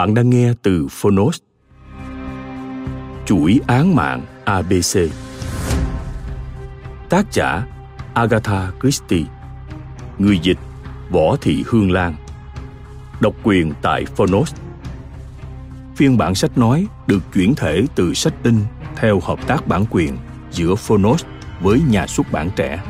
Bạn đang nghe từ Phonos. Chuỗi án mạng ABC Tác giả Agatha Christie Người dịch Võ Thị Hương Lan Độc quyền tại Phonos Phiên bản sách nói được chuyển thể từ sách in theo hợp tác bản quyền giữa Phonos với nhà xuất bản trẻ.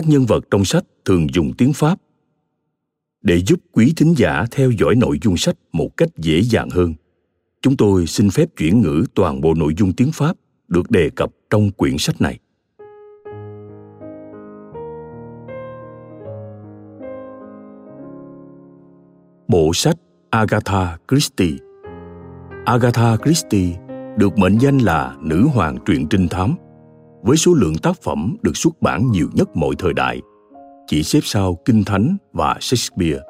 Các nhân vật trong sách thường dùng tiếng pháp. Để giúp quý thính giả theo dõi nội dung sách một cách dễ dàng hơn, chúng tôi xin phép chuyển ngữ toàn bộ nội dung tiếng pháp được đề cập trong quyển sách này. Bộ sách agatha christie. Agatha christie được mệnh danh là nữ hoàng truyện trinh thám với số lượng tác phẩm được xuất bản nhiều nhất mọi thời đại, chỉ xếp sau Kinh Thánh và Shakespeare.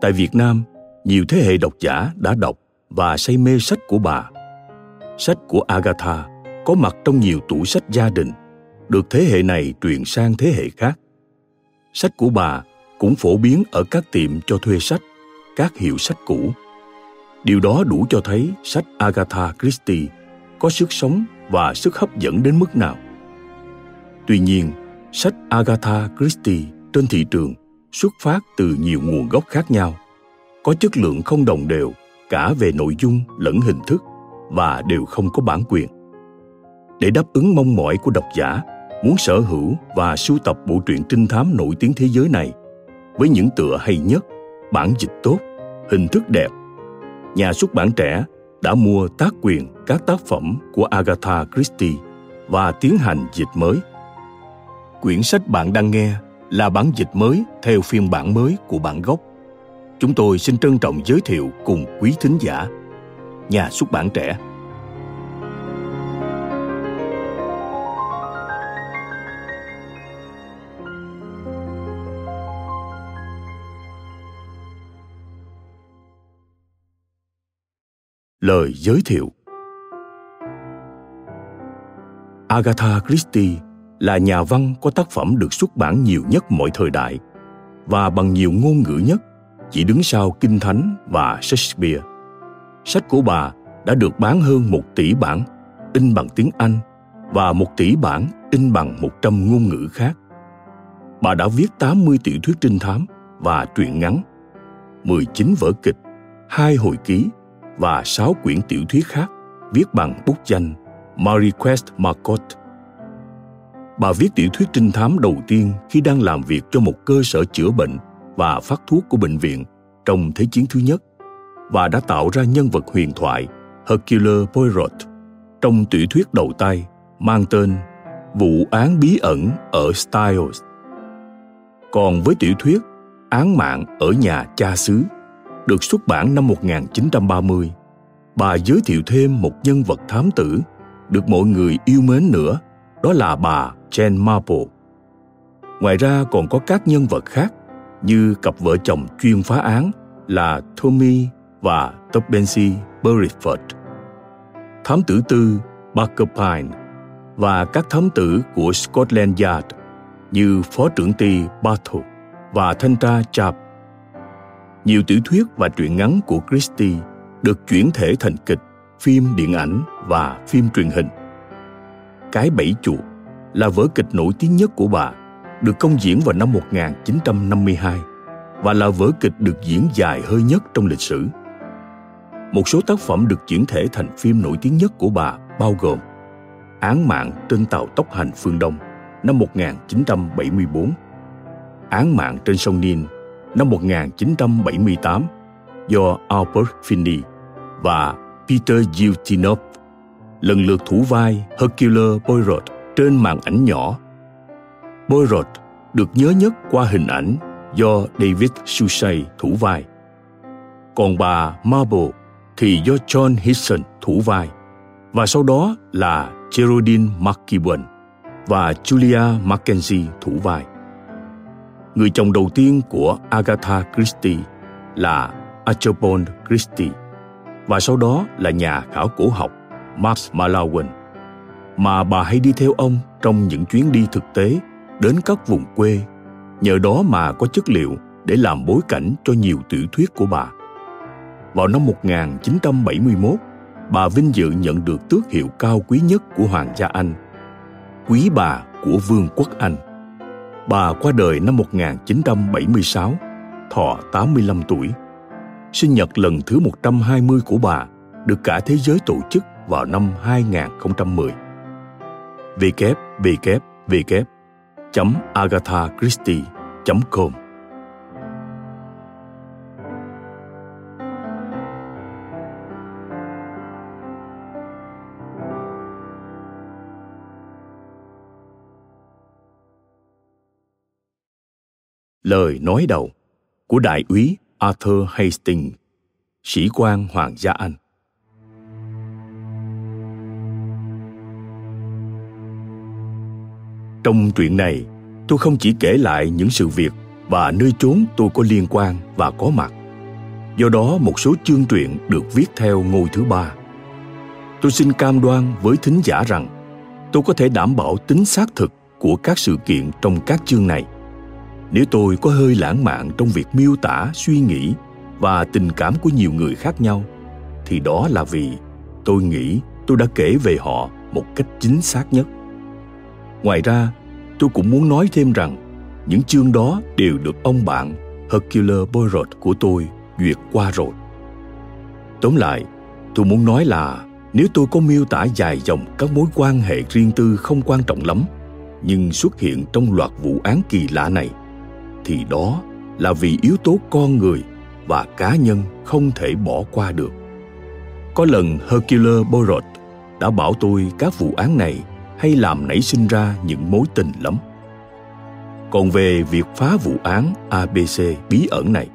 Tại Việt Nam, nhiều thế hệ độc giả đã đọc và say mê sách của bà. Sách của Agatha có mặt trong nhiều tủ sách gia đình, được thế hệ này truyền sang thế hệ khác. Sách của bà cũng phổ biến ở các tiệm cho thuê sách, các hiệu sách cũ. Điều đó đủ cho thấy sách Agatha Christie có sức sống và sức hấp dẫn đến mức nào. Tuy nhiên, sách Agatha Christie trên thị trường xuất phát từ nhiều nguồn gốc khác nhau, có chất lượng không đồng đều cả về nội dung lẫn hình thức và đều không có bản quyền. Để đáp ứng mong mỏi của độc giả muốn sở hữu và sưu tập bộ truyện trinh thám nổi tiếng thế giới này với những tựa hay nhất, bản dịch tốt, hình thức đẹp, nhà xuất bản trẻ đã mua tác quyền các tác phẩm của Agatha Christie và tiến hành dịch mới. Quyển sách bạn đang nghe là bản dịch mới theo phiên bản mới của bản gốc. Chúng tôi xin trân trọng giới thiệu cùng quý thính giả, nhà xuất bản trẻ Lời giới thiệu Agatha Christie là nhà văn có tác phẩm được xuất bản nhiều nhất mọi thời đại và bằng nhiều ngôn ngữ nhất, chỉ đứng sau Kinh Thánh và Shakespeare. Sách của bà đã được bán hơn một tỷ bản in bằng tiếng Anh và một tỷ bản in bằng một trăm ngôn ngữ khác. Bà đã viết 80 tiểu thuyết trinh thám và truyện ngắn, 19 vở kịch, hai hồi ký và sáu quyển tiểu thuyết khác viết bằng bút danh Marie Quest Marcot. Bà viết tiểu thuyết trinh thám đầu tiên khi đang làm việc cho một cơ sở chữa bệnh và phát thuốc của bệnh viện trong Thế chiến thứ nhất và đã tạo ra nhân vật huyền thoại Hercule Poirot trong tiểu thuyết đầu tay mang tên Vụ án bí ẩn ở Styles. Còn với tiểu thuyết Án mạng ở nhà cha xứ được xuất bản năm 1930, bà giới thiệu thêm một nhân vật thám tử được mọi người yêu mến nữa, đó là bà Jane Marple. Ngoài ra còn có các nhân vật khác như cặp vợ chồng chuyên phá án là Tommy và Tubbensi Buriford. Thám tử tư Parker Pine và các thám tử của Scotland Yard như Phó trưởng ty Bartle và Thanh tra Chap. Nhiều tiểu thuyết và truyện ngắn của Christie được chuyển thể thành kịch, phim điện ảnh và phim truyền hình. Cái Bẫy Chuột là vở kịch nổi tiếng nhất của bà, được công diễn vào năm 1952 và là vở kịch được diễn dài hơi nhất trong lịch sử. Một số tác phẩm được chuyển thể thành phim nổi tiếng nhất của bà bao gồm Án mạng trên tàu tốc hành phương Đông năm 1974, Án mạng trên sông Nin năm 1978 do Albert Finney và Peter Ustinov lần lượt thủ vai Hercule Poirot trên màn ảnh nhỏ. Poirot được nhớ nhất qua hình ảnh do David Suchet thủ vai. Còn bà Marble thì do John Hixon thủ vai và sau đó là Geraldine McKibben và Julia Mackenzie thủ vai. Người chồng đầu tiên của Agatha Christie là Archibald Christie và sau đó là nhà khảo cổ học Max Malone mà bà hay đi theo ông trong những chuyến đi thực tế đến các vùng quê nhờ đó mà có chất liệu để làm bối cảnh cho nhiều tiểu thuyết của bà. Vào năm 1971, bà vinh dự nhận được tước hiệu cao quý nhất của Hoàng gia Anh, quý bà của Vương quốc Anh. Bà qua đời năm 1976, thọ 85 tuổi. Sinh nhật lần thứ 120 của bà được cả thế giới tổ chức vào năm 2010. www Lời nói đầu của Đại úy Arthur Hastings, sĩ quan Hoàng gia Anh. Trong truyện này, tôi không chỉ kể lại những sự việc và nơi chốn tôi có liên quan và có mặt. Do đó, một số chương truyện được viết theo ngôi thứ ba. Tôi xin cam đoan với thính giả rằng tôi có thể đảm bảo tính xác thực của các sự kiện trong các chương này. Nếu tôi có hơi lãng mạn trong việc miêu tả suy nghĩ và tình cảm của nhiều người khác nhau, thì đó là vì tôi nghĩ tôi đã kể về họ một cách chính xác nhất Ngoài ra, tôi cũng muốn nói thêm rằng những chương đó đều được ông bạn Hercule Poirot của tôi duyệt qua rồi. Tóm lại, tôi muốn nói là nếu tôi có miêu tả dài dòng các mối quan hệ riêng tư không quan trọng lắm, nhưng xuất hiện trong loạt vụ án kỳ lạ này, thì đó là vì yếu tố con người và cá nhân không thể bỏ qua được. Có lần Hercule Poirot đã bảo tôi các vụ án này hay làm nảy sinh ra những mối tình lắm còn về việc phá vụ án abc bí ẩn này,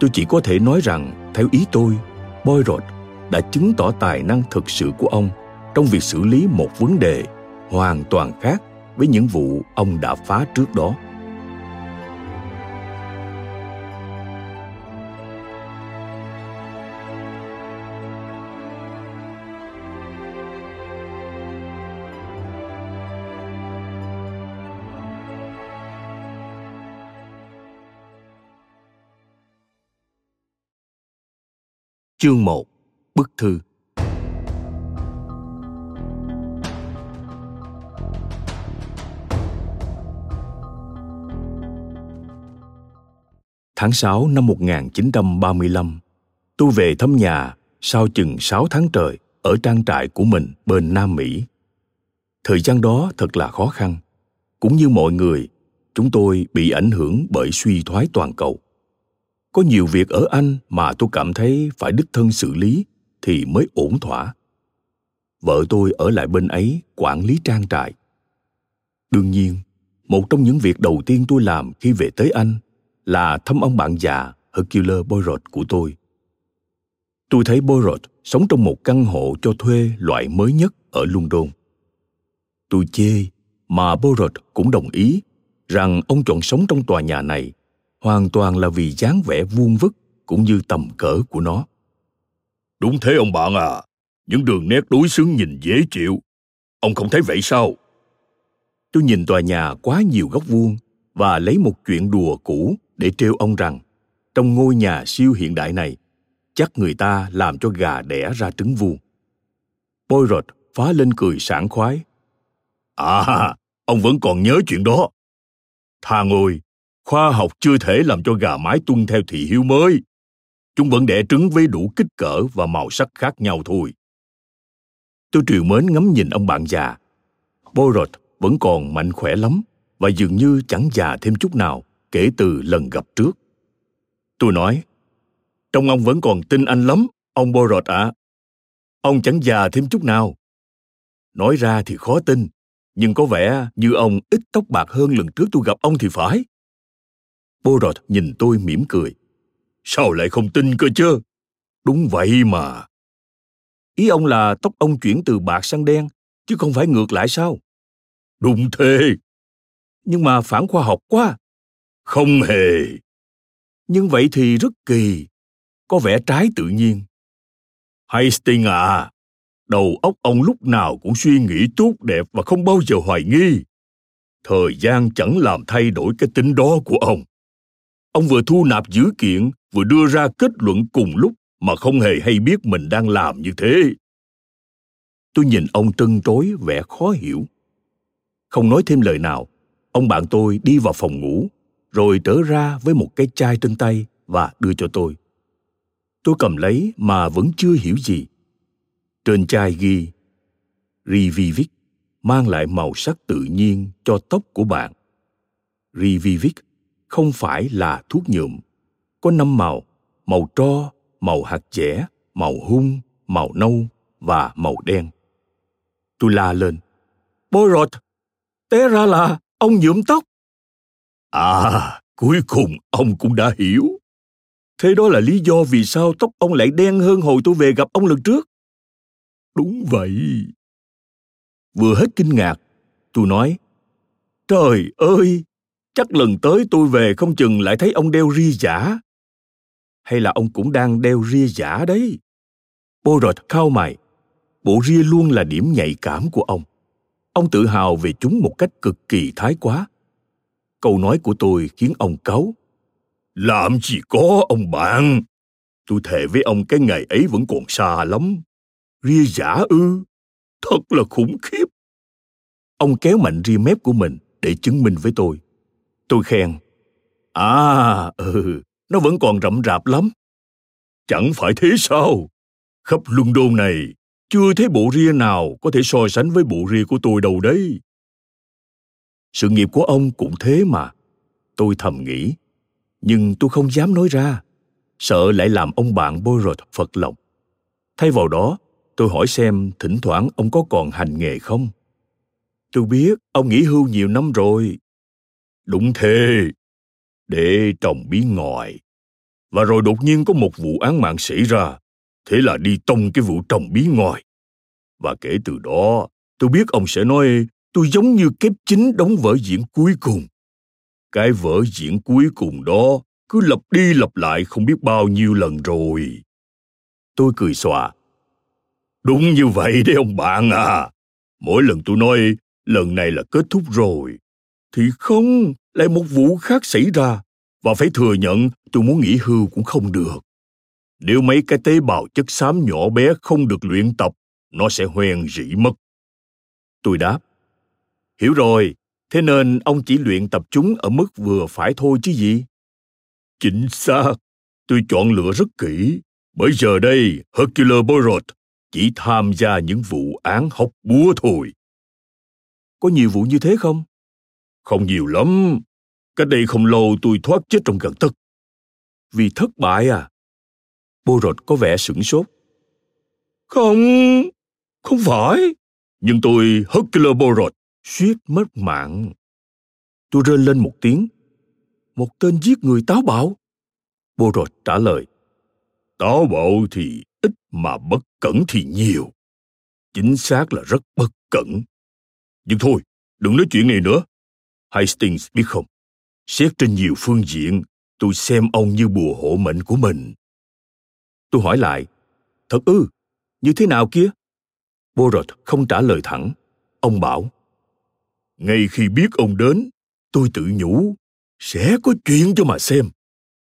tôi chỉ có thể nói rằng theo ý tôi Poirot đã chứng tỏ tài năng thực sự của ông trong việc xử lý một vấn đề hoàn toàn khác với những vụ ông đã phá trước đó Chương 1 Bức thư Tháng 6 năm 1935, tôi về thăm nhà sau chừng 6 tháng trời ở trang trại của mình bên Nam Mỹ. Thời gian đó thật là khó khăn. Cũng như mọi người, chúng tôi bị ảnh hưởng bởi suy thoái toàn cầu có nhiều việc ở anh mà tôi cảm thấy phải đích thân xử lý thì mới ổn thỏa. Vợ tôi ở lại bên ấy quản lý trang trại. Đương nhiên, một trong những việc đầu tiên tôi làm khi về tới anh là thăm ông bạn già hercule boyrot của tôi. Tôi thấy boyrot sống trong một căn hộ cho thuê loại mới nhất ở london. Tôi chê mà boyrot cũng đồng ý rằng ông chọn sống trong tòa nhà này hoàn toàn là vì dáng vẻ vuông vức cũng như tầm cỡ của nó. Đúng thế ông bạn à, những đường nét đối xứng nhìn dễ chịu. Ông không thấy vậy sao? Tôi nhìn tòa nhà quá nhiều góc vuông và lấy một chuyện đùa cũ để trêu ông rằng trong ngôi nhà siêu hiện đại này chắc người ta làm cho gà đẻ ra trứng vuông. Poirot phá lên cười sảng khoái. À, ông vẫn còn nhớ chuyện đó. Thà ngồi, khoa học chưa thể làm cho gà mái tuân theo thị hiếu mới. Chúng vẫn đẻ trứng với đủ kích cỡ và màu sắc khác nhau thôi. Tôi triều mến ngắm nhìn ông bạn già. Borot vẫn còn mạnh khỏe lắm và dường như chẳng già thêm chút nào kể từ lần gặp trước. Tôi nói, trong ông vẫn còn tin anh lắm, ông Borot ạ. À. Ông chẳng già thêm chút nào. Nói ra thì khó tin, nhưng có vẻ như ông ít tóc bạc hơn lần trước tôi gặp ông thì phải. Poirot nhìn tôi mỉm cười. Sao lại không tin cơ chứ? Đúng vậy mà. Ý ông là tóc ông chuyển từ bạc sang đen, chứ không phải ngược lại sao? Đúng thế. Nhưng mà phản khoa học quá. Không hề. Nhưng vậy thì rất kỳ. Có vẻ trái tự nhiên. Hastings à, đầu óc ông lúc nào cũng suy nghĩ tốt đẹp và không bao giờ hoài nghi. Thời gian chẳng làm thay đổi cái tính đó của ông. Ông vừa thu nạp dữ kiện, vừa đưa ra kết luận cùng lúc mà không hề hay biết mình đang làm như thế. Tôi nhìn ông trân trối vẻ khó hiểu. Không nói thêm lời nào, ông bạn tôi đi vào phòng ngủ, rồi trở ra với một cái chai trên tay và đưa cho tôi. Tôi cầm lấy mà vẫn chưa hiểu gì. Trên chai ghi Rivivic mang lại màu sắc tự nhiên cho tóc của bạn. Rivivic không phải là thuốc nhuộm. Có năm màu, màu tro, màu hạt dẻ, màu hung, màu nâu và màu đen. Tôi la lên. Poirot, té ra là ông nhuộm tóc. À, cuối cùng ông cũng đã hiểu. Thế đó là lý do vì sao tóc ông lại đen hơn hồi tôi về gặp ông lần trước. Đúng vậy. Vừa hết kinh ngạc, tôi nói, Trời ơi, chắc lần tới tôi về không chừng lại thấy ông đeo ria giả. Hay là ông cũng đang đeo ria giả đấy? Poirot khao mày. Bộ ria luôn là điểm nhạy cảm của ông. Ông tự hào về chúng một cách cực kỳ thái quá. Câu nói của tôi khiến ông cáu. Làm gì có, ông bạn? Tôi thề với ông cái ngày ấy vẫn còn xa lắm. Ria giả ư? Thật là khủng khiếp. Ông kéo mạnh ria mép của mình để chứng minh với tôi. Tôi khen. À, ừ, nó vẫn còn rậm rạp lắm. Chẳng phải thế sao? Khắp London này, chưa thấy bộ ria nào có thể so sánh với bộ ria của tôi đâu đấy. Sự nghiệp của ông cũng thế mà. Tôi thầm nghĩ. Nhưng tôi không dám nói ra. Sợ lại làm ông bạn bôi rột phật lòng. Thay vào đó, tôi hỏi xem thỉnh thoảng ông có còn hành nghề không. Tôi biết ông nghỉ hưu nhiều năm rồi. Đúng thế. Để trồng bí ngòi. Và rồi đột nhiên có một vụ án mạng xảy ra. Thế là đi tông cái vụ trồng bí ngòi. Và kể từ đó, tôi biết ông sẽ nói tôi giống như kép chính đóng vở diễn cuối cùng. Cái vở diễn cuối cùng đó cứ lặp đi lặp lại không biết bao nhiêu lần rồi. Tôi cười xòa. Đúng như vậy đấy ông bạn à. Mỗi lần tôi nói lần này là kết thúc rồi, thì không, lại một vụ khác xảy ra. Và phải thừa nhận tôi muốn nghỉ hưu cũng không được. Nếu mấy cái tế bào chất xám nhỏ bé không được luyện tập, nó sẽ hoen rỉ mất. Tôi đáp. Hiểu rồi, thế nên ông chỉ luyện tập chúng ở mức vừa phải thôi chứ gì? Chính xác, tôi chọn lựa rất kỹ. Bởi giờ đây, Hercule Poirot chỉ tham gia những vụ án hóc búa thôi. Có nhiều vụ như thế không? Không nhiều lắm. Cách đây không lâu tôi thoát chết trong gần tất. Vì thất bại à? Poirot có vẻ sửng sốt. Không, không phải. Nhưng tôi hất killer bô rột, suýt mất mạng. Tôi rên lên một tiếng. Một tên giết người táo bạo. Poirot trả lời. Táo bạo thì ít mà bất cẩn thì nhiều. Chính xác là rất bất cẩn. Nhưng thôi, đừng nói chuyện này nữa. Hastings biết không, xét trên nhiều phương diện, tôi xem ông như bùa hộ mệnh của mình. Tôi hỏi lại, thật ư, như thế nào kia? Borot không trả lời thẳng. Ông bảo, ngay khi biết ông đến, tôi tự nhủ, sẽ có chuyện cho mà xem.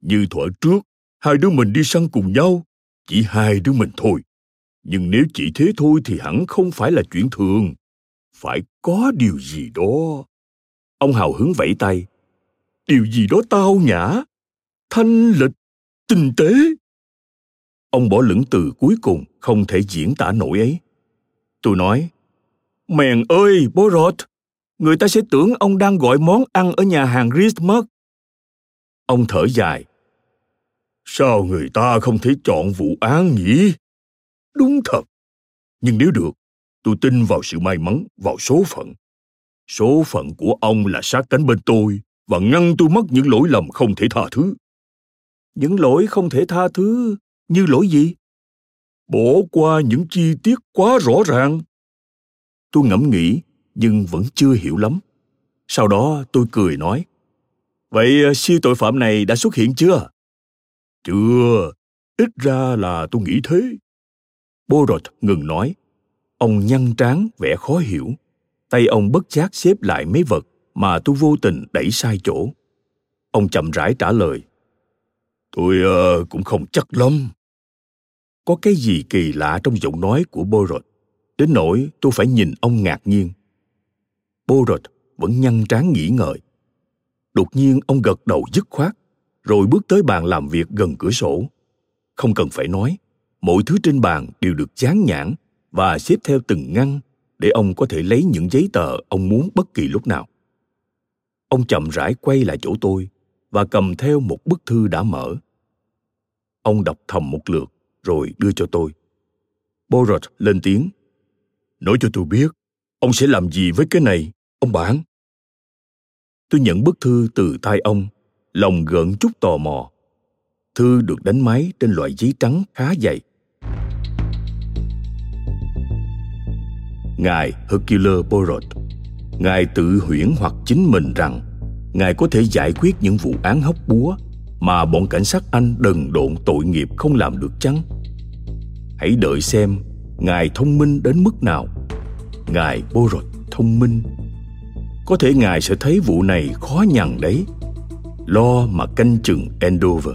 Như thuở trước, hai đứa mình đi săn cùng nhau, chỉ hai đứa mình thôi. Nhưng nếu chỉ thế thôi thì hẳn không phải là chuyện thường. Phải có điều gì đó. Ông hào hứng vẫy tay. Điều gì đó tao nhã, thanh lịch, tinh tế. Ông bỏ lửng từ cuối cùng không thể diễn tả nổi ấy. Tôi nói, Mèn ơi, bố người ta sẽ tưởng ông đang gọi món ăn ở nhà hàng Ritz. Ông thở dài. Sao người ta không thể chọn vụ án nhỉ? Đúng thật. Nhưng nếu được, tôi tin vào sự may mắn, vào số phận. Số phận của ông là sát cánh bên tôi và ngăn tôi mất những lỗi lầm không thể tha thứ. Những lỗi không thể tha thứ như lỗi gì? Bỏ qua những chi tiết quá rõ ràng. Tôi ngẫm nghĩ nhưng vẫn chưa hiểu lắm. Sau đó tôi cười nói, Vậy ờ, siêu tội phạm này đã xuất hiện chưa? Chưa, ít ra là tôi nghĩ thế. Borot ngừng nói. Ông nhăn trán vẻ khó hiểu. Tay ông bất giác xếp lại mấy vật mà tôi vô tình đẩy sai chỗ. Ông chậm rãi trả lời. Tôi uh, cũng không chắc lắm. Có cái gì kỳ lạ trong giọng nói của Borod, đến nỗi tôi phải nhìn ông ngạc nhiên. Borod vẫn nhăn trán nghĩ ngợi. Đột nhiên ông gật đầu dứt khoát, rồi bước tới bàn làm việc gần cửa sổ. Không cần phải nói, mọi thứ trên bàn đều được dán nhãn và xếp theo từng ngăn để ông có thể lấy những giấy tờ ông muốn bất kỳ lúc nào. Ông chậm rãi quay lại chỗ tôi và cầm theo một bức thư đã mở. Ông đọc thầm một lượt rồi đưa cho tôi. Borot lên tiếng. Nói cho tôi biết, ông sẽ làm gì với cái này, ông bạn? Tôi nhận bức thư từ tay ông, lòng gợn chút tò mò. Thư được đánh máy trên loại giấy trắng khá dày. Ngài Hercule Poirot, Ngài tự huyễn hoặc chính mình rằng Ngài có thể giải quyết những vụ án hóc búa mà bọn cảnh sát Anh đần độn tội nghiệp không làm được chăng? Hãy đợi xem Ngài thông minh đến mức nào. Ngài Poirot thông minh. Có thể Ngài sẽ thấy vụ này khó nhằn đấy. Lo mà canh chừng Andover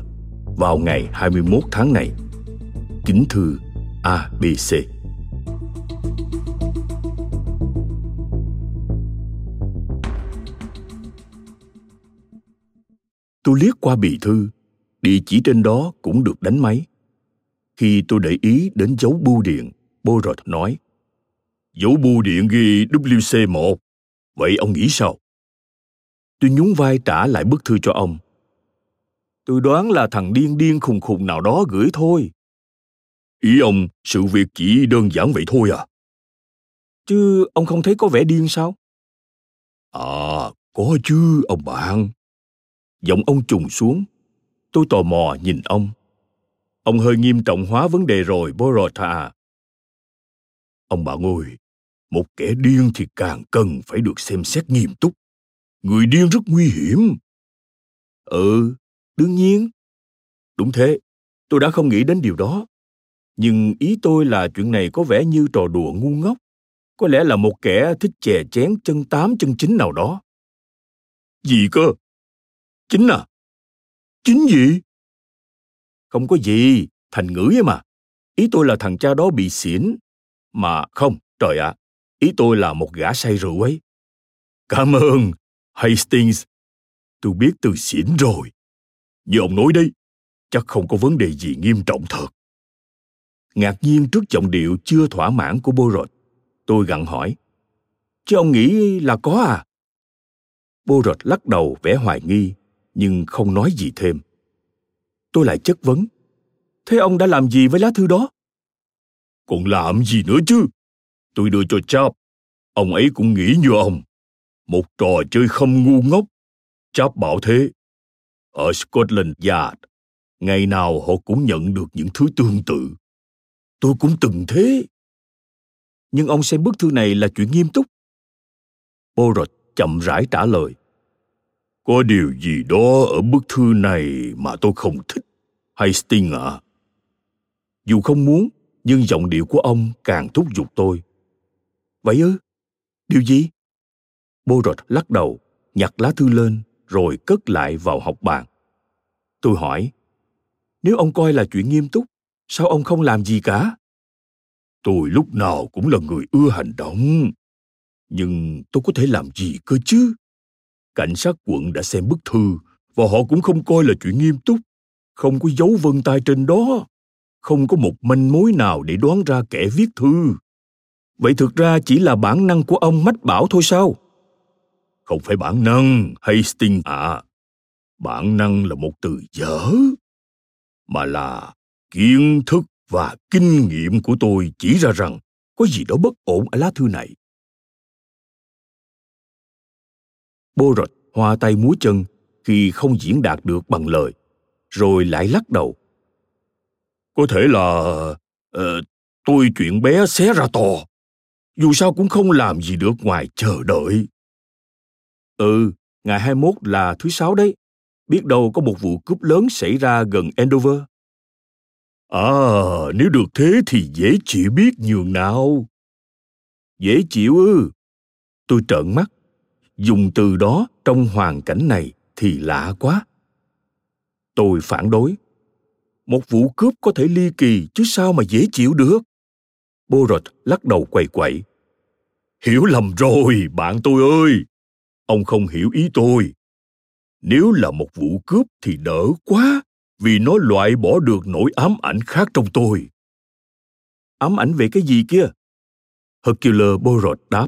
vào ngày 21 tháng này. Kính thư ABC. Tôi liếc qua bì thư, địa chỉ trên đó cũng được đánh máy. Khi tôi để ý đến dấu bưu điện, Borot nói, Dấu bưu điện ghi WC1, vậy ông nghĩ sao? Tôi nhún vai trả lại bức thư cho ông. Tôi đoán là thằng điên điên khùng khùng nào đó gửi thôi. Ý ông, sự việc chỉ đơn giản vậy thôi à? Chứ ông không thấy có vẻ điên sao? À, có chứ, ông bạn. Giọng ông trùng xuống. Tôi tò mò nhìn ông. Ông hơi nghiêm trọng hóa vấn đề rồi, Borota à. Ông bà ngồi một kẻ điên thì càng cần phải được xem xét nghiêm túc. Người điên rất nguy hiểm. Ừ, đương nhiên. Đúng thế, tôi đã không nghĩ đến điều đó. Nhưng ý tôi là chuyện này có vẻ như trò đùa ngu ngốc. Có lẽ là một kẻ thích chè chén chân tám chân chín nào đó. Gì cơ? Chính à? Chính gì? Không có gì, thành ngữ ấy mà. Ý tôi là thằng cha đó bị xỉn. Mà không, trời ạ, à, ý tôi là một gã say rượu ấy. Cảm ơn, Hastings. Tôi biết từ xỉn rồi. Như ông nói đấy, chắc không có vấn đề gì nghiêm trọng thật. Ngạc nhiên trước giọng điệu chưa thỏa mãn của Borot, tôi gặng hỏi. Chứ ông nghĩ là có à? Borot lắc đầu vẻ hoài nghi, nhưng không nói gì thêm. Tôi lại chất vấn. Thế ông đã làm gì với lá thư đó? Còn làm gì nữa chứ? Tôi đưa cho Chap. Ông ấy cũng nghĩ như ông. Một trò chơi không ngu ngốc. Chap bảo thế. Ở Scotland Yard, ngày nào họ cũng nhận được những thứ tương tự. Tôi cũng từng thế. Nhưng ông xem bức thư này là chuyện nghiêm túc. borod chậm rãi trả lời. Có điều gì đó ở bức thư này mà tôi không thích. Hay Sting ạ? À? Dù không muốn, nhưng giọng điệu của ông càng thúc giục tôi. Vậy ư? Điều gì? Borot lắc đầu, nhặt lá thư lên rồi cất lại vào học bàn. Tôi hỏi, nếu ông coi là chuyện nghiêm túc, sao ông không làm gì cả? Tôi lúc nào cũng là người ưa hành động. Nhưng tôi có thể làm gì cơ chứ? Cảnh sát quận đã xem bức thư và họ cũng không coi là chuyện nghiêm túc. Không có dấu vân tay trên đó. Không có một manh mối nào để đoán ra kẻ viết thư. Vậy thực ra chỉ là bản năng của ông mách bảo thôi sao? Không phải bản năng, Hastings ạ. À. Bản năng là một từ dở, mà là kiến thức và kinh nghiệm của tôi chỉ ra rằng có gì đó bất ổn ở lá thư này. Bô rột hoa tay múa chân khi không diễn đạt được bằng lời, rồi lại lắc đầu. Có thể là uh, tôi chuyện bé xé ra to. Dù sao cũng không làm gì được ngoài chờ đợi. Ừ, ngày 21 là thứ sáu đấy. Biết đâu có một vụ cướp lớn xảy ra gần Andover. À, nếu được thế thì dễ chịu biết nhường nào. Dễ chịu ư? Tôi trợn mắt. Dùng từ đó trong hoàn cảnh này thì lạ quá. Tôi phản đối. Một vụ cướp có thể ly kỳ chứ sao mà dễ chịu được. Borot lắc đầu quầy quậy. Hiểu lầm rồi, bạn tôi ơi. Ông không hiểu ý tôi. Nếu là một vụ cướp thì đỡ quá vì nó loại bỏ được nỗi ám ảnh khác trong tôi. Ám ảnh về cái gì kia? Hercule borot đáp.